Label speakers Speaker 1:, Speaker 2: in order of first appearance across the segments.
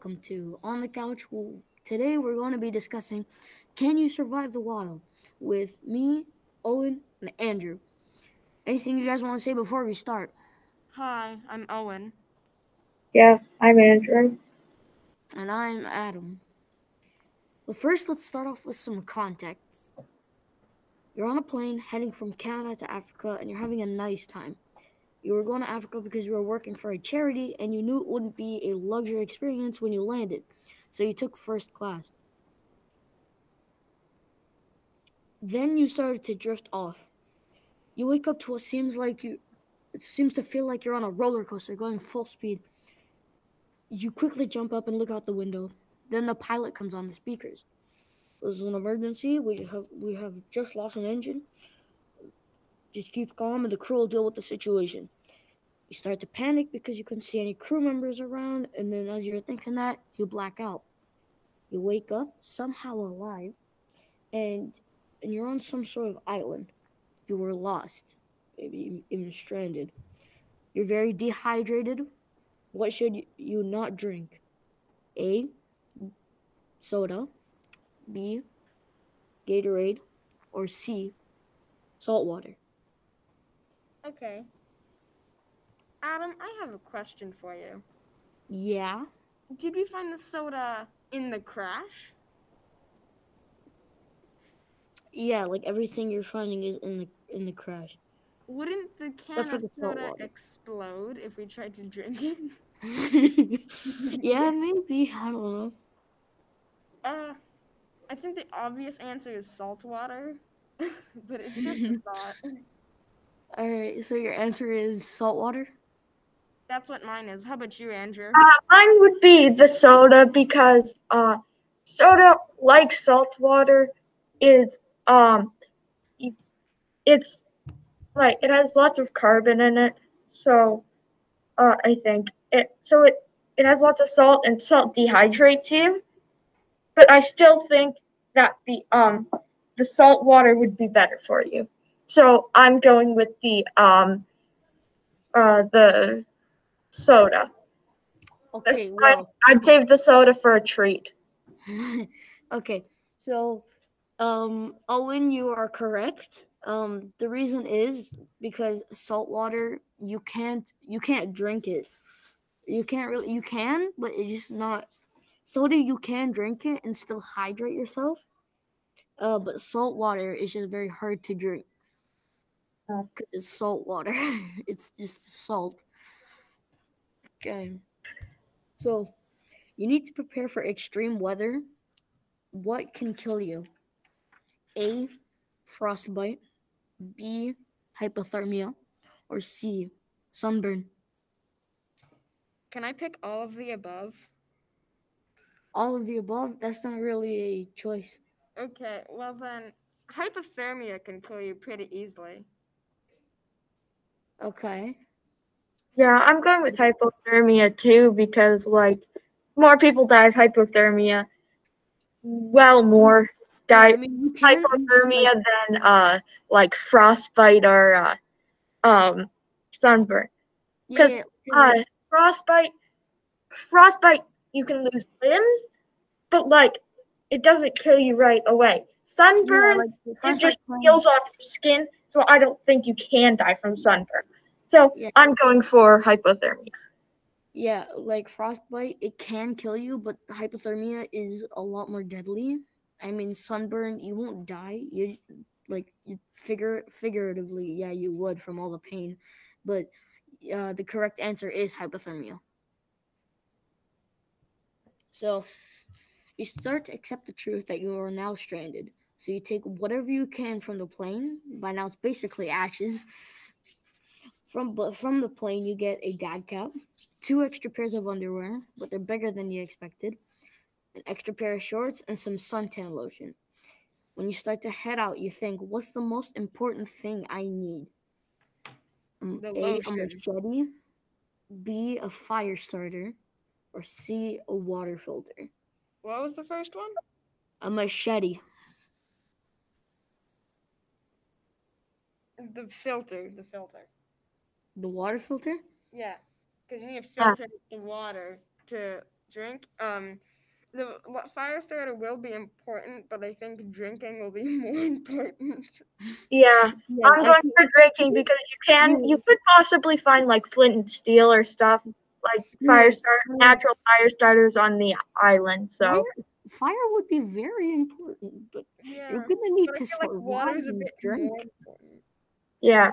Speaker 1: welcome to On the Couch. Well, today we're going to be discussing Can You Survive the Wild with me, Owen, and Andrew. Anything you guys want to say before we start?
Speaker 2: Hi, I'm Owen.
Speaker 3: Yeah, I'm Andrew.
Speaker 1: And I'm Adam. Well, first, let's start off with some context. You're on a plane heading from Canada to Africa, and you're having a nice time. You were going to Africa because you were working for a charity and you knew it wouldn't be a luxury experience when you landed. So you took first class. Then you started to drift off. You wake up to what seems like you it seems to feel like you're on a roller coaster going full speed. You quickly jump up and look out the window. Then the pilot comes on the speakers. This is an emergency. We have we have just lost an engine. Just keep calm and the crew will deal with the situation. You start to panic because you couldn't see any crew members around, and then as you're thinking that, you black out. You wake up somehow alive, and and you're on some sort of island. You were lost, maybe even stranded. You're very dehydrated. What should you not drink? A. Soda. B. Gatorade. Or C. Salt water.
Speaker 2: Okay. Adam, I have a question for you.
Speaker 1: Yeah.
Speaker 2: Did we find the soda in the crash?
Speaker 1: Yeah, like everything you're finding is in the in the crash.
Speaker 2: Wouldn't the can of soda explode if we tried to drink it?
Speaker 1: yeah, maybe. I don't know.
Speaker 2: Uh, I think the obvious answer is salt water, but it's just a thought.
Speaker 1: All right, so your answer is salt water.
Speaker 2: That's what mine is. How about you, Andrew?
Speaker 3: Uh, mine would be the soda because uh, soda, like salt water, is um, it's like it has lots of carbon in it. So, uh, I think it. So it it has lots of salt, and salt dehydrates you. But I still think that the um, the salt water would be better for you. So I'm going with the um, uh, the soda.
Speaker 1: Okay, well,
Speaker 3: I'd save the soda for a treat.
Speaker 1: okay. So, um, Owen, you are correct. Um, the reason is because salt water you can't you can't drink it. You can't really you can, but it's just not soda. You can drink it and still hydrate yourself. Uh, but salt water is just very hard to drink because it's salt water. it's just salt. Okay. So, you need to prepare for extreme weather. What can kill you? A. Frostbite. B. Hypothermia. Or C. Sunburn.
Speaker 2: Can I pick all of the above?
Speaker 1: All of the above, that's not really a choice.
Speaker 2: Okay, well then, hypothermia can kill you pretty easily.
Speaker 1: Okay.
Speaker 3: Yeah, I'm going with hypothermia too because like more people die of hypothermia. Well, more die
Speaker 1: I mean,
Speaker 3: hypothermia than uh like frostbite or uh, um sunburn.
Speaker 1: yeah,
Speaker 3: 'cause,
Speaker 1: yeah,
Speaker 3: Uh, frostbite, frostbite, you can lose limbs, but like it doesn't kill you right away. Sunburn,
Speaker 1: like,
Speaker 3: it just peels off your skin, so I don't think you can die from sunburn. So
Speaker 1: Yeah.
Speaker 3: I'm going for hypothermia.
Speaker 1: Yeah, like frostbite, it can kill you, but hypothermia is a lot more deadly. I mean, sunburn, you won't die. You like you figure figuratively, yeah, you would from all the pain, but uh, the correct answer is hypothermia. So you start to accept the truth that you are now stranded. So you take whatever you can from the plane. By now, it's basically ashes. From but from the plane, you get a dad cap, two extra pairs of underwear, but they're bigger than you expected, an extra pair of shorts, and some suntan lotion. When you start to head out, you think, what's the most important thing I need? Um, a, a machete, B, a fire starter, or C, a water filter.
Speaker 2: What was the first one?
Speaker 1: A machete.
Speaker 2: The filter. The filter.
Speaker 1: The water filter?
Speaker 2: Yeah, because you need to
Speaker 3: Yeah.
Speaker 2: filter the water to drink. Um, the fire starter will be important, but I think drinking will be more important.
Speaker 3: Yeah,
Speaker 1: Yeah,
Speaker 3: I'm going for drinking because you can. You could possibly find like flint and steel or stuff like fire
Speaker 1: Yeah.
Speaker 3: start natural fire starters on the island. So
Speaker 1: fire would be very important, but
Speaker 2: Yeah,
Speaker 1: you're gonna need to
Speaker 2: feel like water's a bit
Speaker 1: drink.
Speaker 2: more important.
Speaker 3: yeah,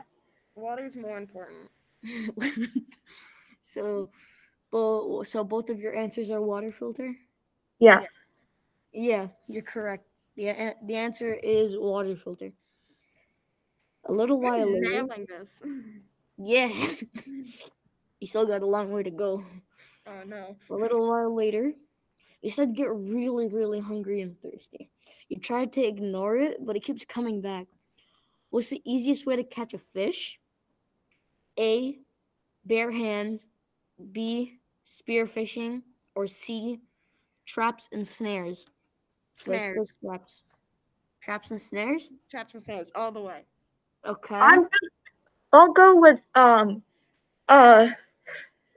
Speaker 2: Water's more important.
Speaker 1: so, bo- so both of your answers are water filter.
Speaker 3: yeah.
Speaker 1: Yeah, you're correct. The the answer is water filter. A little
Speaker 2: We're
Speaker 1: while later,
Speaker 2: nailing this.
Speaker 1: yeah, you still got a long way to go.
Speaker 2: oh no.
Speaker 1: A little while later, you start to get really, really hungry and thirsty. You try to ignore it, but it keeps coming back. What's the easiest way to catch a fish? A. Bare hands. B. Spear fishing. Or C. Traps and snares. Like
Speaker 2: Snares.
Speaker 1: fish traps. Traps and snares?
Speaker 2: Traps and snares all the way.
Speaker 1: Okay.
Speaker 3: I'm. I'll go with um, uh,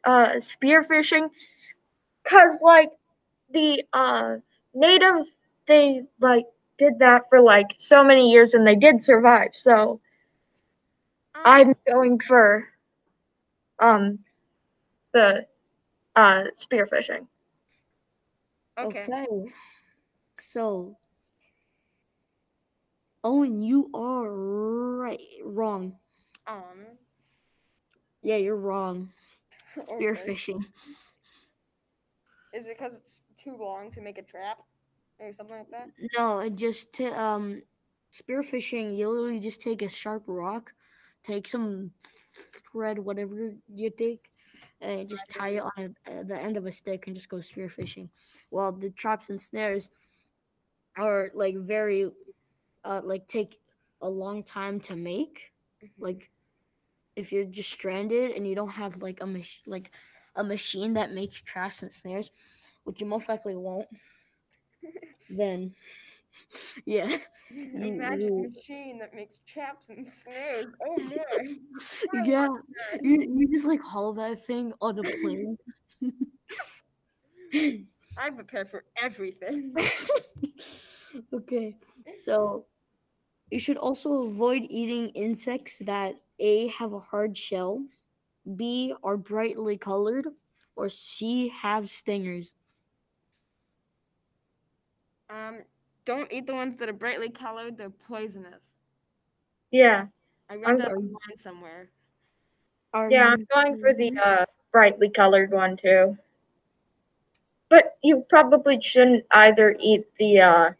Speaker 3: uh, spearfishing, cause like the uh natives they like did that for like so many years and they did survive. So I'm going for um the uh spearfishing.
Speaker 2: okay.
Speaker 1: So, Owen, you are right. Wrong.
Speaker 2: Um.
Speaker 1: Yeah, you're wrong.
Speaker 2: okay.
Speaker 1: Spearfishing.
Speaker 2: Is it because it's too long to make a trap or something like that?
Speaker 1: No, it just to um spearfishing, you literally just take a sharp rock, take some thread, whatever you take, and just tie it on a, the end of a stick and just go spear fishing. While the traps and snares are like very uh like take a long time to make. Like if you're just stranded and you don't have like a mach- like a machine that makes traps and snares, which you most likely won't, then yeah.
Speaker 2: A magic machine that makes traps and snares. Oh.
Speaker 1: Yeah, you, you just like haul that thing on a plane.
Speaker 2: I prepare for everything.
Speaker 1: okay, so you should also avoid eating insects that A have a hard shell, B are brightly colored, or C have stingers.
Speaker 2: Um, don't eat the ones that are brightly colored. They're poisonous.
Speaker 3: Yeah,
Speaker 2: I read
Speaker 3: I'm
Speaker 2: that
Speaker 1: sorry.
Speaker 2: online somewhere.
Speaker 1: Are
Speaker 3: yeah. I'm going for the uh brightly colored one too. But you probably shouldn't either eat the uh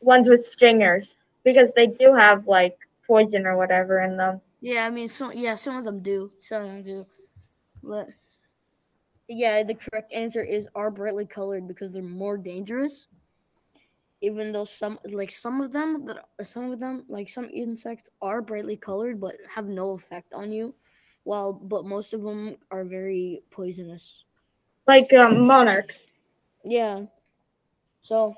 Speaker 3: ones with stingers because they do have like poison or whatever in them.
Speaker 1: Yeah, I mean, some yeah, some of them do. Some of them do, but yeah, the correct answer is are brightly colored because they're more dangerous. Even though some like some of them that some of them like some insects are brightly colored but have no effect on you, while but most of them are very poisonous.
Speaker 3: Like um, monarchs.
Speaker 1: Yeah. So,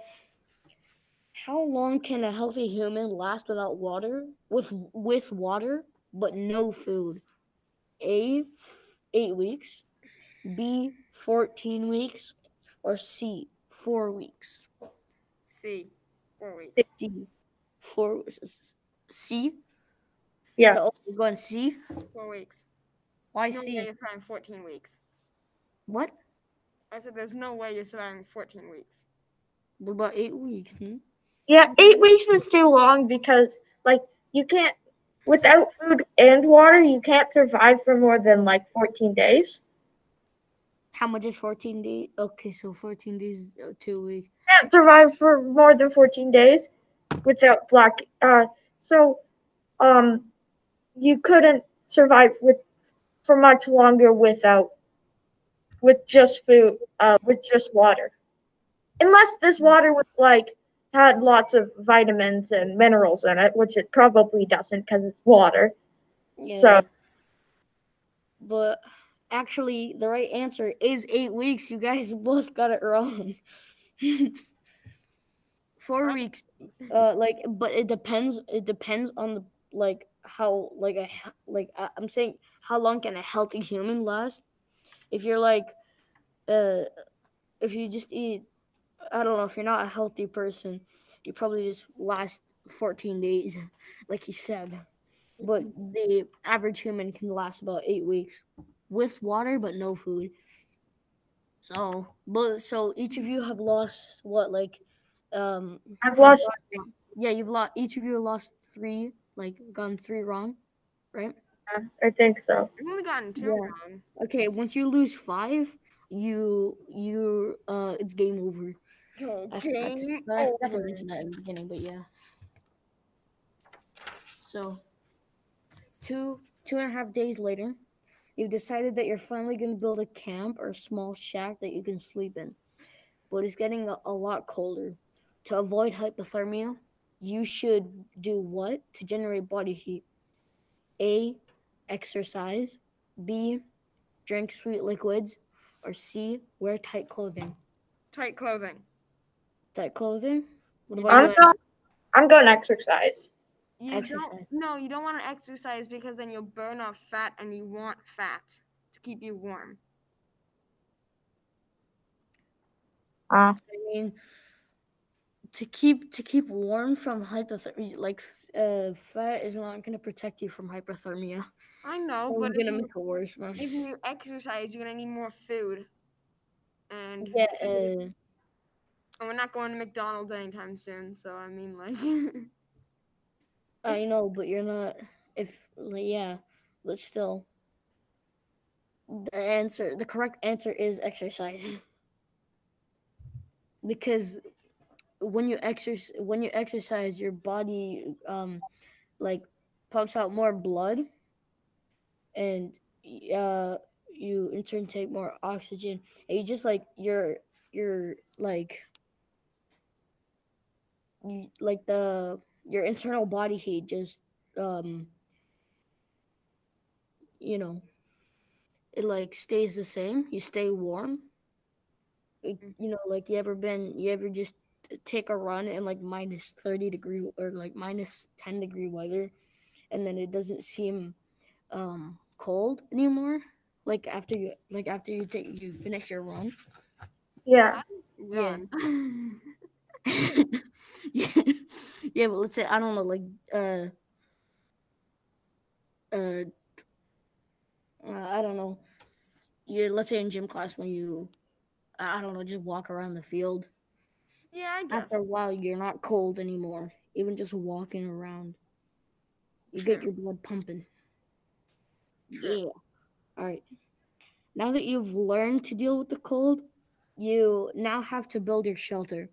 Speaker 1: how long can a healthy human last without water? With with water, but no food. A, eight weeks. B, fourteen weeks. Or C, four weeks.
Speaker 2: C. Four weeks.
Speaker 1: D, four. s- s- C.
Speaker 3: Yeah.
Speaker 1: So we're going C.
Speaker 2: Four weeks.
Speaker 1: Why
Speaker 2: No
Speaker 1: C?
Speaker 2: way you're surviving 14 weeks.
Speaker 1: What?
Speaker 2: I said there's no way you're surviving 14 weeks.
Speaker 1: What about eight weeks? Hmm?
Speaker 3: Yeah, eight weeks is too long because like you can't without food and water you can't survive for more than like fourteen days.
Speaker 1: How much is fourteen days? Okay, so fourteen days, is, uh, two weeks.
Speaker 3: Can't survive for more than fourteen days without black uh so um you couldn't survive with for much longer without with just food uh with just water. Unless this water was like had lots of vitamins and minerals in it, which it probably doesn't because it's water.
Speaker 1: Yeah.
Speaker 3: So
Speaker 1: but actually, the right answer is eight weeks. You guys both got it wrong. Four weeks. Uh, like, but it depends. It depends on the like how like a like I'm saying how long can a healthy human last? If you're like, uh, if you just eat, I don't know, if you're not a healthy person, you probably just last 14 days, like you said. But the average human can last about eight weeks with water, but no food. So, but so each of you have lost what, like, um,
Speaker 3: I've lost.
Speaker 1: yeah, you've lost. Each of you lost three, like, gotten three wrong, right?
Speaker 3: Yeah, I think so.
Speaker 2: I've only gotten two
Speaker 1: Yeah.
Speaker 2: wrong.
Speaker 1: Okay, once you lose five, you you uh, it's game over. I forgot, to,
Speaker 2: Game
Speaker 1: I forgot to
Speaker 2: over.
Speaker 1: mention that in the beginning, but yeah. So, two two and a half days later, you've decided that you're finally going to build a camp or a small shack that you can sleep in. But it's getting a, a lot colder. To avoid hypothermia, you should do what to generate body heat? A. Exercise. B. Drink sweet liquids. Or C. Wear tight clothing.
Speaker 2: Tight clothing.
Speaker 1: Tight clothing. What about
Speaker 3: I'm
Speaker 1: you?
Speaker 3: going. I'm going exercise.
Speaker 2: You
Speaker 1: Exercise.
Speaker 2: don't. No, you don't want to exercise because then you'll burn off fat, and you want fat to keep you warm.
Speaker 3: Uh,
Speaker 1: I mean, to keep to keep warm from hypothermia, like uh, fat is not going to protect you from hypothermia.
Speaker 2: I know,
Speaker 1: It's
Speaker 2: but if
Speaker 1: going to
Speaker 2: you,
Speaker 1: make it worse, man.
Speaker 2: if you exercise, you're gonna need more food. And
Speaker 1: Yeah, uh,
Speaker 2: and we're not going to McDonald's anytime soon. So I mean, like,
Speaker 1: I know, but you're not. If yeah, but still, the answer, the correct answer is exercising. Because when you exercise, when you exercise, your body um, like pumps out more blood, and uh, you in turn take more oxygen, and you just like your your like you, like the your internal body heat just um you know it like stays the same you stay warm It- you know like you ever been you ever just take a run in like minus 30 degree or like minus 10 degree weather and then it doesn't seem um cold anymore like after you like after you take you finish your run
Speaker 3: yeah.
Speaker 1: Yeah.
Speaker 2: run.
Speaker 1: yeah, yeah, but let's say I don't know, like uh, uh, uh, I don't know. You let's say in gym class when you, I don't know, just walk around the field.
Speaker 2: yeah, I guess.
Speaker 1: After a while, you're not cold anymore. Even just walking around, you get your blood pumping.
Speaker 2: True.
Speaker 1: Yeah. All right. Now that you've learned to deal with the cold, you now have to build your shelter.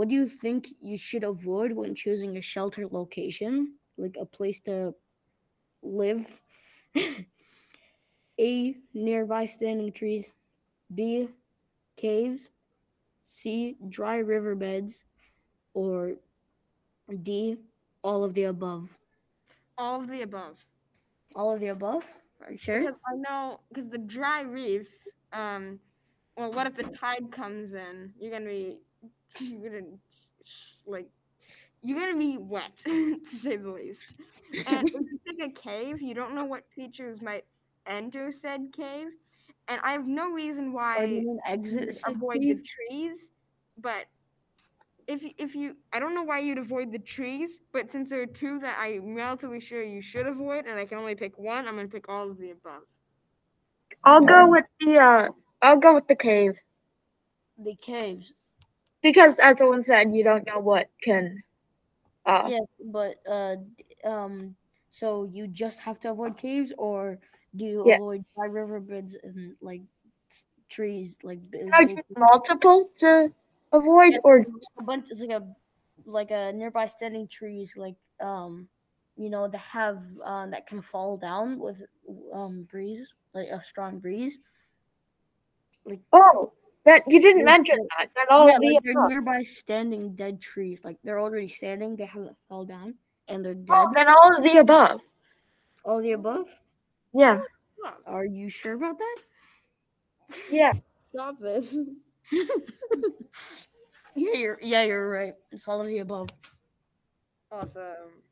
Speaker 1: What do you think you should avoid when choosing a shelter location, like a place to live? A. Nearby standing trees. B. Caves. C. Dry riverbeds. Or D. All of the above.
Speaker 2: All of the above.
Speaker 1: All of the above? Are you sure?
Speaker 2: Because I know, because the dry reef, um, well, what if the tide comes in? You're gonna be, you're gonna, like, you're gonna be wet, to say the least. And if you pick a cave, you don't know what creatures might enter said cave. And I have no reason why
Speaker 1: you exit
Speaker 2: would
Speaker 1: said
Speaker 2: avoid the trees, but if if you, I don't know why you'd avoid the trees, but since there are two that I'm relatively sure you should avoid, and I can only pick one, I'm gonna pick all of the above.
Speaker 3: I'll go with the. Uh, I'll go with the cave
Speaker 1: The caves.
Speaker 3: Because, as Owen said, you don't know what can. Uh,
Speaker 1: Yes, but uh, um, so you just have to avoid caves, or do you
Speaker 3: Yeah.
Speaker 1: avoid dry riverbeds and like trees, like b-
Speaker 3: I
Speaker 1: big-
Speaker 3: choose multiple to avoid, or
Speaker 1: a bunch? It's like a like a nearby standing trees, like um, you know, that have um that can fall down with um breeze, like a strong breeze.
Speaker 3: Like oh, that you didn't
Speaker 1: Yeah,
Speaker 3: mention that. That all
Speaker 1: yeah,
Speaker 3: the
Speaker 1: like they're
Speaker 3: above.
Speaker 1: nearby standing dead trees, like they're already standing, they haven't fell down, and they're oh, dead.
Speaker 3: Oh, then all of the above.
Speaker 1: All the above.
Speaker 3: Yeah,
Speaker 2: Oh,
Speaker 1: Are you sure about that?
Speaker 3: yeah.
Speaker 2: stop this.
Speaker 1: Yeah, you're yeah, you're right. It's all of the above.
Speaker 2: Awesome.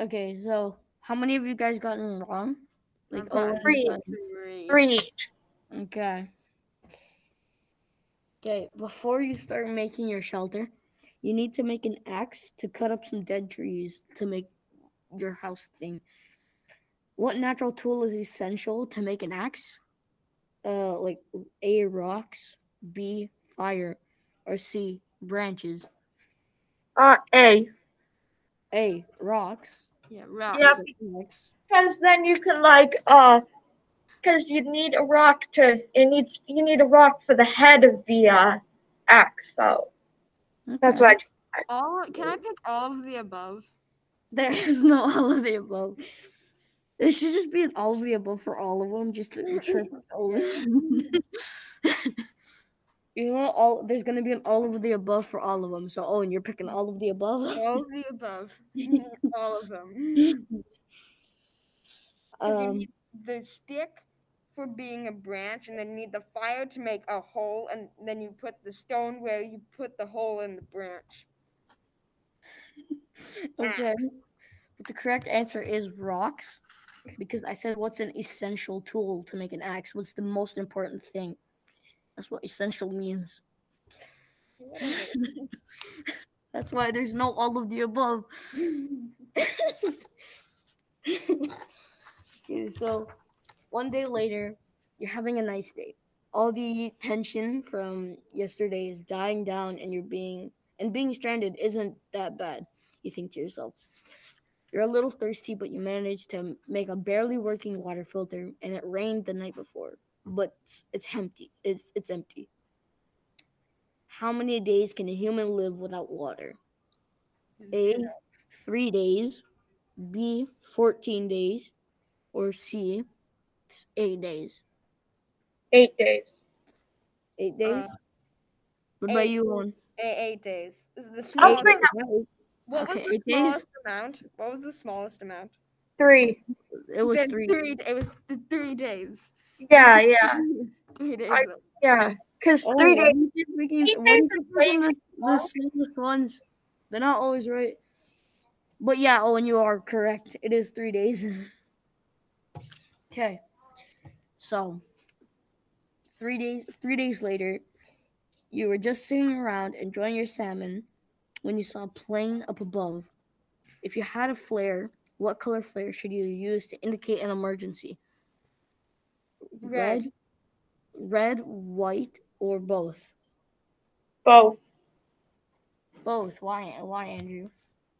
Speaker 1: Okay, so how many of you guys gotten wrong? Like
Speaker 2: I've gotten oh,
Speaker 1: Owen
Speaker 3: three.
Speaker 2: Three.
Speaker 3: Three.
Speaker 1: Okay. Okay, before you start making your shelter, you need to make an axe to cut up some dead trees to make your house thing. What natural tool is essential to make an axe? Uh, like A, rocks, B, fire, or C, branches.
Speaker 3: Uh, A.
Speaker 1: A, rocks.
Speaker 2: Yeah, rocks.
Speaker 3: Yeah. Because then you can like uh, because you need a rock to it needs you need a rock for the head of the uh axe. So that's
Speaker 1: Okay.
Speaker 3: why.
Speaker 2: All can I pick all of the above?
Speaker 1: There is no all of the above. It should just be an all of the above for all of them, just to trip Owen. you know what? All there's gonna be an all of the above for all of them. So oh, and you're picking all of the above.
Speaker 2: All of the above. all of them. 'Cause you
Speaker 1: Um,
Speaker 2: need the stick for being a branch, and then you need the fire to make a hole, and then you put the stone where you put the hole in the branch.
Speaker 1: okay. But the correct answer is rocks, because I said what's an essential tool to make an axe? What's the most important thing? That's what essential means. That's why there's no all of the above. Okay, so one day later, you're having a nice day. All the tension from yesterday is dying down, and you're being and being stranded isn't that bad. You think to yourself. You're a little thirsty, but you managed to make a barely working water filter, and it rained the night before, but it's empty. It's it's empty. How many days can a human live without water? A, three days. B, 14 days. Or C, it's eight days.
Speaker 3: Eight days.
Speaker 1: Eight days?
Speaker 2: Uh,
Speaker 1: what about
Speaker 2: eight.
Speaker 1: you, Owen?
Speaker 2: Eight, eight days. Is the
Speaker 3: I'll
Speaker 2: smallest,
Speaker 3: bring
Speaker 1: Right.
Speaker 2: what
Speaker 1: okay,
Speaker 2: was the
Speaker 1: eight days.
Speaker 2: smallest amount? What was the smallest amount?
Speaker 3: Three.
Speaker 1: It was
Speaker 2: The
Speaker 1: three.
Speaker 2: It was the three days.
Speaker 3: Yeah, yeah,
Speaker 2: Three days.
Speaker 3: I- yeah. Because
Speaker 1: Oh,
Speaker 3: three days.
Speaker 1: do you keep picking-
Speaker 3: eight
Speaker 1: why do you
Speaker 3: days
Speaker 1: keep
Speaker 3: is way
Speaker 1: picking the, the smallest ones? They're not always right. But yeah, Owen, you are correct. It is three days. okay. So three days three days later, you were just sitting around enjoying your salmon when you saw a plane up above. If you had a flare, what color flare should you use to indicate an emergency?
Speaker 2: Red.
Speaker 1: red, white, or both?
Speaker 3: Both.
Speaker 1: Both. Why? Why, Andrew?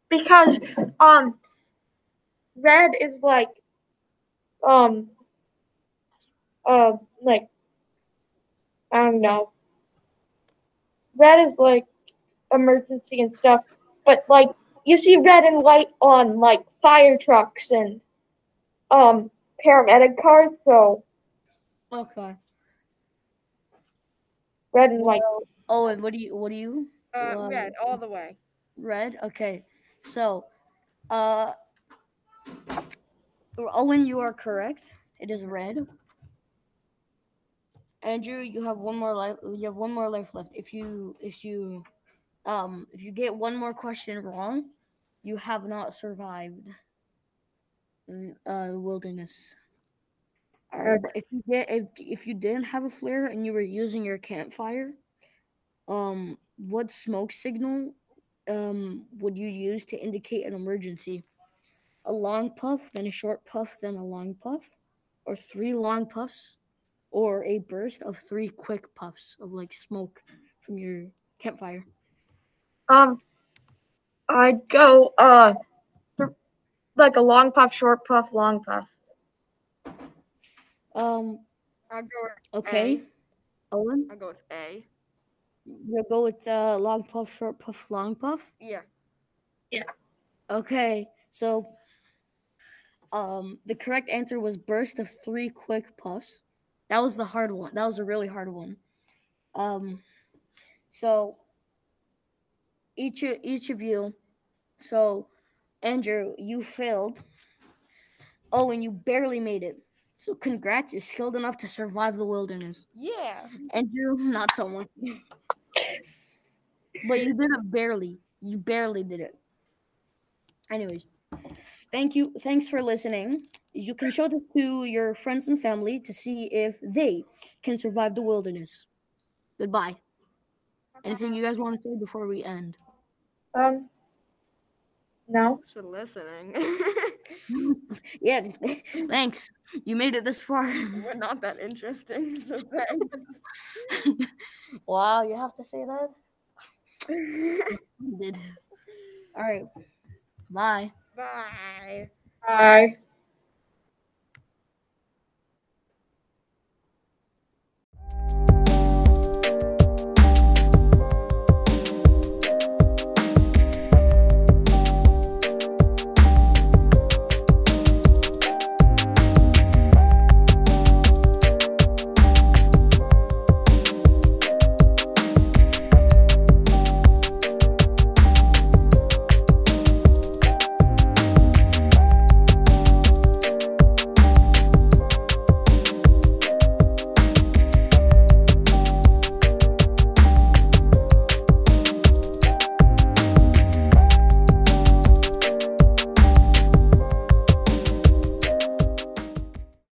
Speaker 3: Because um, red is like um, uh, like I don't know. Red is like emergency and stuff, but like you see red and white on like fire trucks and um paramedic cars, so
Speaker 1: Okay.
Speaker 3: red and white.
Speaker 1: Oh, and what do you? What do you?
Speaker 2: Uh,
Speaker 1: Wow.
Speaker 2: red all the way.
Speaker 1: Red. Okay. So, uh, Owen, you are correct. It is red. Andrew, you have one more life. You have one more life left. If you, if you, um, if you get one more question wrong, you have not survived the, uh, the wilderness. Right, if you get if if you didn't have a flare and you were using your campfire, um, what smoke signal um would you use to indicate an emergency? A long puff, then a short puff, then a long puff, or three long puffs, or a burst of three quick puffs of like smoke from your campfire.
Speaker 3: Um, I'd go uh, th- like a long puff, short puff, long puff.
Speaker 1: Um,
Speaker 2: I'll go. With,
Speaker 1: okay, Owen,
Speaker 2: I'll go with A.
Speaker 1: you'll go with uh, long puff, short puff, long puff.
Speaker 2: Yeah. Yeah.
Speaker 1: Okay, so um the correct answer was burst of three quick puffs. That was the hard one. That was a really hard one. Um so each of each of you so Andrew, you failed. Oh, and you barely made it. So congrats, you're skilled enough to survive the wilderness.
Speaker 2: Yeah.
Speaker 1: Andrew, not so much. but you did it barely. You barely did it. Anyways, thank you. Thanks for listening. You can show this to your friends and family to see if they can survive the wilderness. Goodbye. Anything you guys want to say before we end?
Speaker 3: Um. No.
Speaker 2: Thanks for listening.
Speaker 1: yeah, thanks. You made it this far.
Speaker 2: We're not that interesting, so thanks.
Speaker 1: wow, you have to say that? Did. All right. Bye.
Speaker 2: Bye.
Speaker 3: Bye.